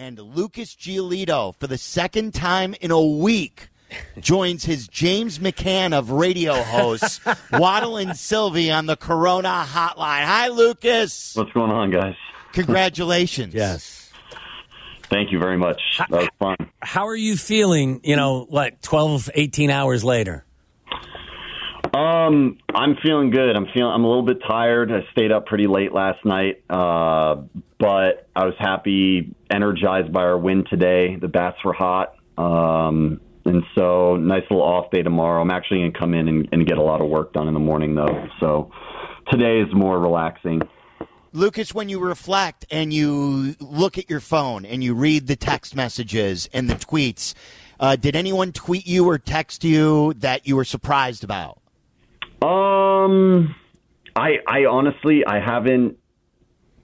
And Lucas Giolito, for the second time in a week, joins his James McCann of radio hosts, Waddle and Silvy on the Corona Hotline. Hi, Lucas. What's going on, guys? Congratulations. Yes. Thank you very much. That was fun. How are you feeling, you know, what, 12, 18 hours later? Um, I'm feeling good. I'm feeling. I'm a little bit tired. I stayed up pretty late last night, uh, but I was happy, energized by our win today. The bats were hot, um, and so nice little off day tomorrow. I'm actually going to come in and, and get a lot of work done in the morning, though. So today is more relaxing. Lucas, when you reflect and you look at your phone and you read the text messages and the tweets, uh, did anyone tweet you or text you that you were surprised about? Um, I I honestly I haven't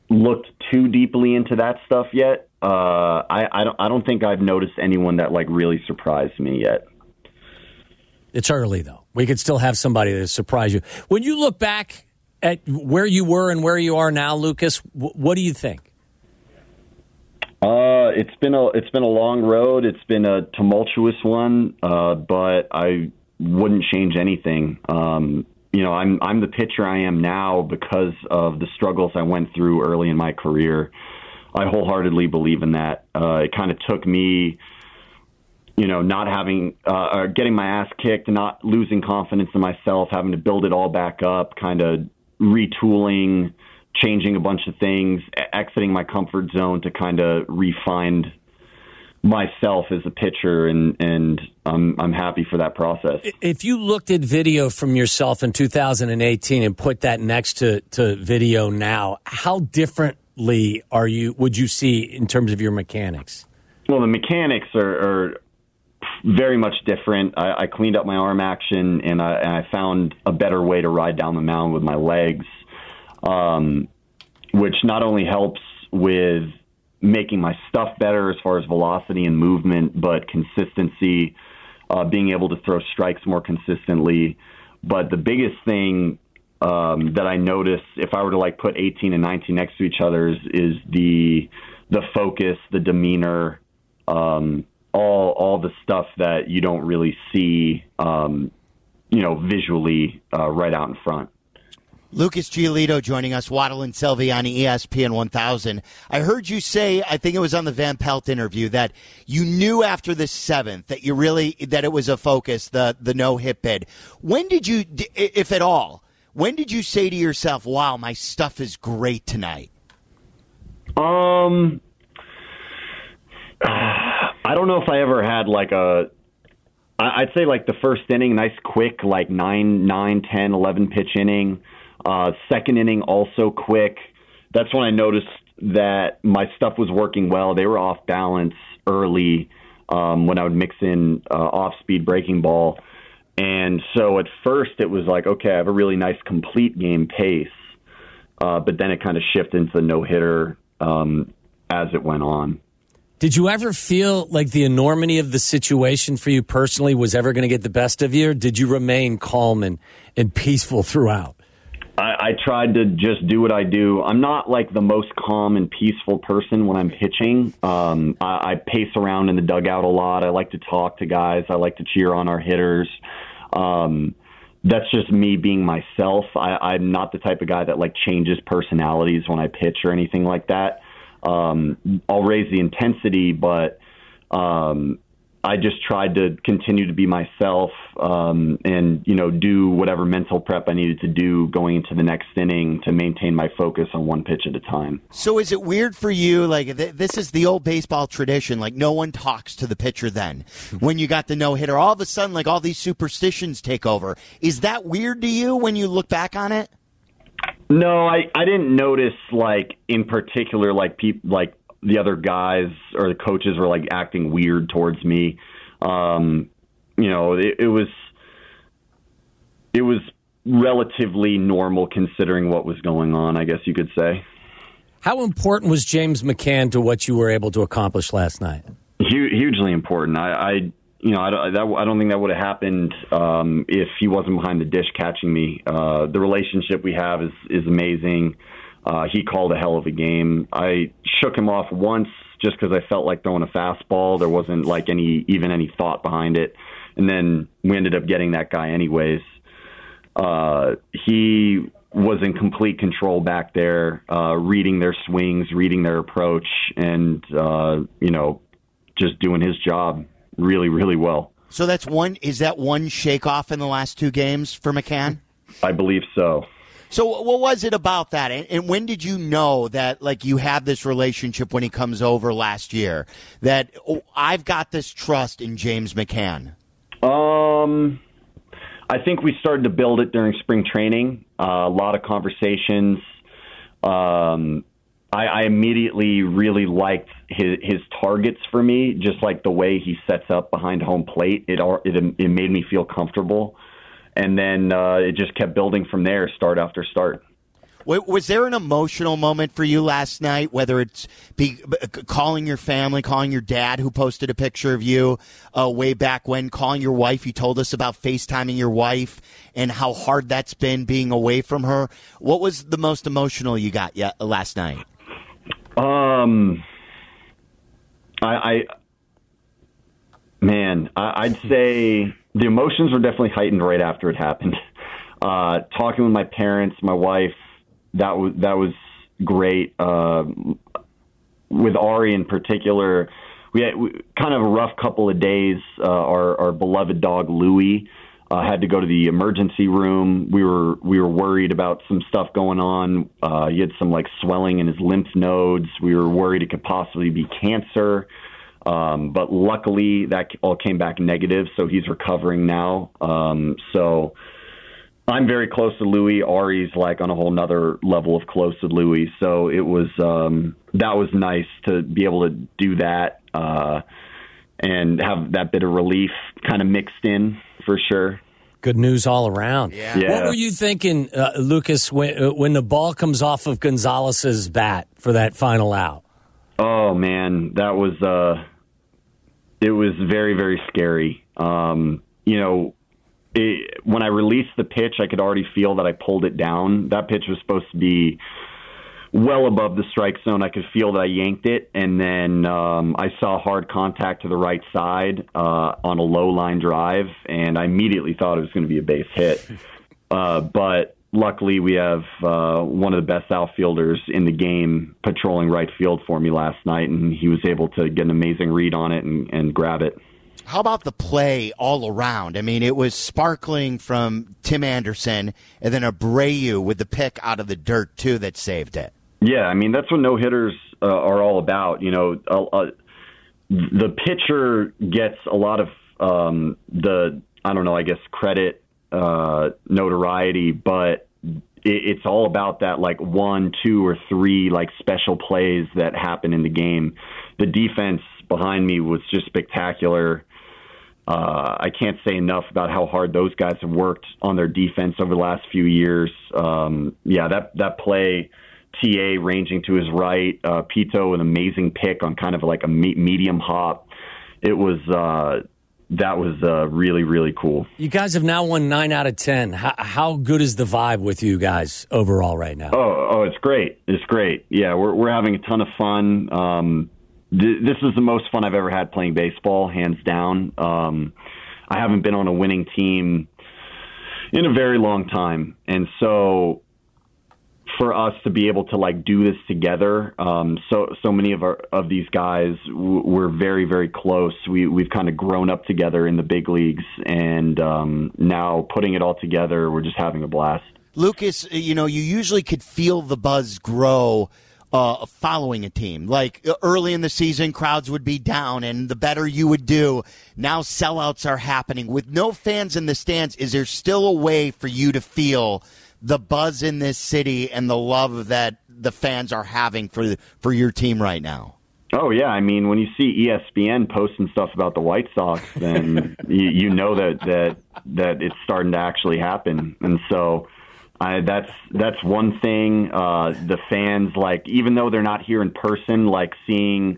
looked too deeply into that stuff yet. Uh, I I don't I don't think I've noticed anyone that like really surprised me yet. It's early though. We could still have somebody that surprise you. When you look back at where you were and where you are now, Lucas, wh- what do you think? Uh, it's been a it's been a long road. It's been a tumultuous one, uh, but I wouldn't change anything. Um, you know, I'm I'm the pitcher I am now because of the struggles I went through early in my career. I wholeheartedly believe in that. Uh, it kind of took me, you know, not having uh, or getting my ass kicked, not losing confidence in myself, having to build it all back up, kind of retooling, changing a bunch of things, exiting my comfort zone to kind of refine myself as a pitcher, and and I'm I'm happy for that process. If you looked at video from yourself in 2018 and put that next to, to video now, how differently are you? Would you see in terms of your mechanics? Well, the mechanics are, are very much different. I, I cleaned up my arm action, and I, and I found a better way to ride down the mound with my legs, um, which not only helps with making my stuff better as far as velocity and movement, but consistency, uh, being able to throw strikes more consistently. But the biggest thing um, that I notice if I were to like put 18 and 19 next to each other is, is the the focus, the demeanor, um, all all the stuff that you don't really see, um, you know, visually uh, right out in front. Lucas Giolito joining us, Waddle and Silvy on ESPN 1000. I heard you say, I think it was on the Van Pelt interview, that you knew after the seventh that you really that it was a focus, the the no hit bid. When did you, if at all, when did you say to yourself, "Wow, my stuff is great tonight"? Um, I don't know if I ever had like a I'd say like the first inning, nice quick, like nine, nine, ten, eleven pitch inning. Uh, second inning also quick. That's when I noticed that my stuff was working well. They were off balance early um, when I would mix in uh, off speed breaking ball. And so at first it was like, okay, I have a really nice complete game pace. Uh, but then it kind of shifted into the no hitter um, as it went on. Did you ever feel like the enormity of the situation for you personally was ever going to get the best of you? Or did you remain calm and, and peaceful throughout? I, I tried to just do what I do. I'm not like the most calm and peaceful person when I'm pitching. Um, I, I pace around in the dugout a lot. I like to talk to guys. I like to cheer on our hitters. Um, that's just me being myself. I, I'm not the type of guy that like changes personalities when I pitch or anything like that. Um, I'll raise the intensity, but um, I just tried to continue to be myself um, and you know do whatever mental prep I needed to do going into the next inning to maintain my focus on one pitch at a time. So is it weird for you? Like th- this is the old baseball tradition. Like no one talks to the pitcher then when you got the no hitter. All of a sudden, like all these superstitions take over. Is that weird to you when you look back on it? No, I I didn't notice like in particular like people like the other guys or the coaches were like acting weird towards me. Um, you know, it, it was it was relatively normal considering what was going on. I guess you could say. How important was James McCann to what you were able to accomplish last night? Hugely important. I, I you know, I, don't- that, I don't think that would have happened um, if he wasn't behind the dish catching me. Uh, the relationship we have is is amazing. Uh, he called a hell of a game. I shook him off once just because I felt like throwing a fastball. There wasn't like any even any thought behind it, and then we ended up getting that guy anyways. Uh, he was in complete control back there, uh, reading their swings, reading their approach, and uh, you know, just doing his job really, really well. So that's one. Is that one shake off in the last two games for McCann? I believe so. So what was it about that? And when did you know that like you had this relationship when he comes over last year? That oh, I've got this trust in James McCann. Um, I think we started to build it during spring training. Uh, a lot of conversations. Um, I, I immediately really liked his, his targets for me, just like the way he sets up behind home plate. It it, it made me feel comfortable, and then uh, it just kept building from there, start after start. Was there an emotional moment for you last night? Whether it's be, calling your family, calling your dad, who posted a picture of you uh, way back when, calling your wife. You told us about FaceTiming your wife and how hard that's been being away from her. What was the most emotional you got yet last night? Um, I, I man, I, would say the emotions were definitely heightened right after it happened. Uh, talking with my parents, my wife, that was that was great. Uh, with Ari in particular, we had we, kind of a rough couple of days. Uh, our our beloved dog Louie uh, had to go to the emergency room. We were we were worried about some stuff going on. Uh, he had some like swelling in his lymph nodes. We were worried it could possibly be cancer. Um, but luckily, that all came back negative, so he's recovering now. Um, so I'm very close to Louis. Ari's like on a whole nother level of close to Louis. So it was um, that was nice to be able to do that uh, and have that bit of relief kind of mixed in for sure. Good news all around. Yeah. yeah. What were you thinking, uh, Lucas, when, uh, when the ball comes off of Gonzalez's bat for that final out? Oh man, that was uh, it was very very scary. Um, you know, it, when I released the pitch, I could already feel that I pulled it down. That pitch was supposed to be well above the strike zone. I could feel that I yanked it, and then um, I saw hard contact to the right side uh, on a low line drive, and I immediately thought it was going to be a base hit. Uh, but luckily, we have uh, one of the best outfielders in the game patrolling right field for me last night, and he was able to get an amazing read on it and, and grab it. How about the play all around? I mean, it was sparkling from Tim Anderson and then Abreu with the pick out of the dirt, too, that saved it. Yeah, I mean that's what no hitters uh, are all about. You know, uh, uh, the pitcher gets a lot of um, the I don't know, I guess credit, uh, notoriety, but it, it's all about that like one, two, or three like special plays that happen in the game. The defense behind me was just spectacular. Uh, I can't say enough about how hard those guys have worked on their defense over the last few years. Um, yeah, that that play TA ranging to his right, uh, Pito an amazing pick on kind of like a me- medium hop. It was uh, that was uh, really really cool. You guys have now won nine out of ten. How, how, good is the vibe with you guys overall right now? Oh, oh, it's great. It's great. Yeah, we're we're having a ton of fun. Um, th- this is the most fun I've ever had playing baseball, hands down. Um, I haven't been on a winning team in a very long time, and so for us to be able to like do this together. Um, so so many of our of these guys w- we're very very close. We we've kind of grown up together in the big leagues, and um, now putting it all together, we're just having a blast. Lucas, you know, you usually could feel the buzz grow. Uh, following a team. Like early in the season, crowds would be down, and the better you would do. Now sellouts are happening. With no fans in the stands, is there still a way for you to feel the buzz in this city and the love that the fans are having for for your team right now? Oh yeah, I mean when you see ESPN posting stuff about the White Sox, then you, you know that that that it's starting to actually happen, and so. I, that's that's one thing. Uh, the fans like, even though they're not here in person, like seeing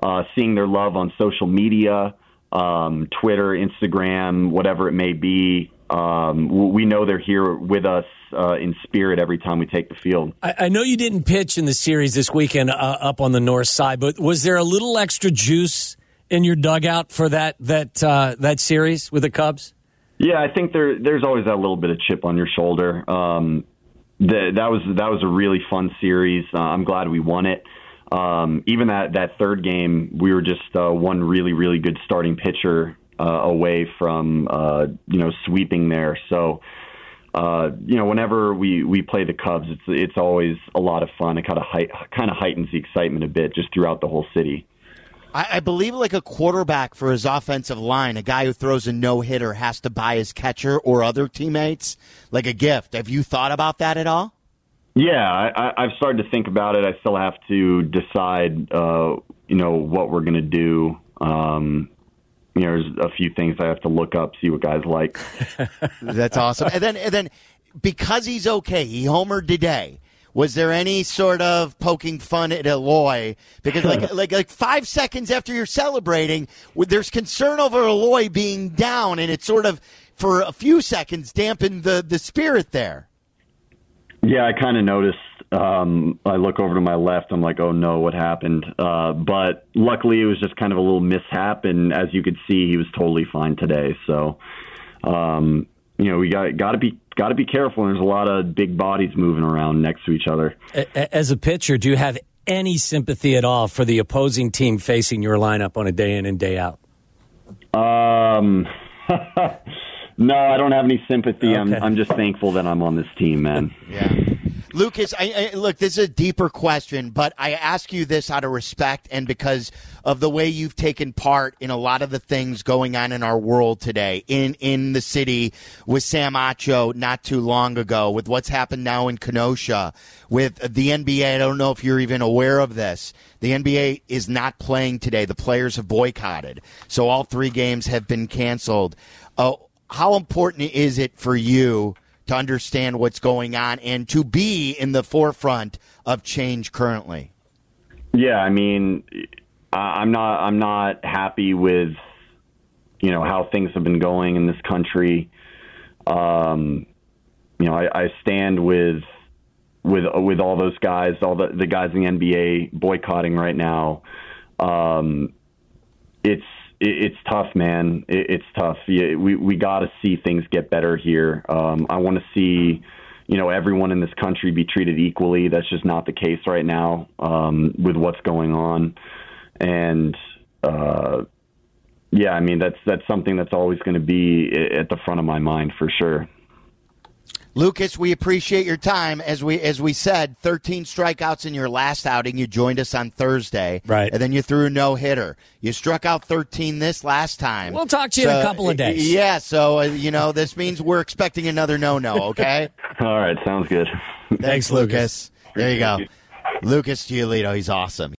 uh, seeing their love on social media, um, Twitter, Instagram, whatever it may be, um, we know they're here with us uh, in spirit every time we take the field. I, I, know you didn't pitch in the series this weekend uh, up on the north side, but was there a little extra juice in your dugout for that that uh, that series with the Cubs? Yeah, I think there there's always that little bit of chip on your shoulder. Um, the, that was that was a really fun series. Uh, I'm glad we won it. Um, even that that third game, we were just uh, one really really good starting pitcher uh, away from uh, you know sweeping there. So uh, you know whenever we we play the Cubs, it's it's always a lot of fun. It kind of height, kind of heightens the excitement a bit just throughout the whole city. I, I believe like a quarterback for his offensive line, a guy who throws a no hitter has to buy his catcher or other teammates like a gift. Have you thought about that at all? Yeah, I, I've started to think about it. I still have to decide, uh, you know, what we're going to do. Um, you know, there's a few things I have to look up, see what guys like. That's awesome. And then, and then, because he's okay, he homered today. Was there any sort of poking fun at Eloy? Because like like like five seconds after you're celebrating, there's concern over Eloy being down, and it sort of for a few seconds dampened the the spirit there. Yeah, I kind of noticed. Um, I look over to my left. I'm like, oh no, what happened? Uh, but luckily, it was just kind of a little mishap, and as you could see, he was totally fine today. So, um, you know, we got got to be got to be careful. There's a lot of big bodies moving around next to each other. As a pitcher, do you have any sympathy at all for the opposing team facing your lineup on a day in and day out? Um, no, I don't have any sympathy. Okay. I'm I'm just thankful that I'm on this team, man. yeah. Lucas, I, I, look, this is a deeper question, but I ask you this out of respect and because of the way you've taken part in a lot of the things going on in our world today, in in the city with Sam Acho not too long ago, with what's happened now in Kenosha, with the NBA. I don't know if you're even aware of this. The NBA is not playing today. The players have boycotted, so all three games have been canceled. Uh, how important is it for you? To understand what's going on and to be in the forefront of change currently? Yeah, I mean, I'm not I'm not happy with you know how things have been going in this country. Um, you know, I, I stand with with with all those guys, all the the guys in the NBA boycotting right now. Um, it's it's tough, man. it's tough. Yeah, we we got to see things get better here. Um, I want to see, you know, everyone in this country be treated equally. That's just not the case right now um, with what's going on, and uh, yeah, I mean that's that's something that's always going to be at the front of my mind for sure. Lucas, we appreciate your time. As we as we said, 13 strikeouts in your last outing. You joined us on Thursday, right? And then you threw a no hitter. You struck out 13 this last time. We'll talk to you so, in a couple of days. Yeah, so uh, you know this means we're expecting another no no. Okay. All right, sounds good. Thanks, Lucas. There you go, Lucas Giolito. He's awesome.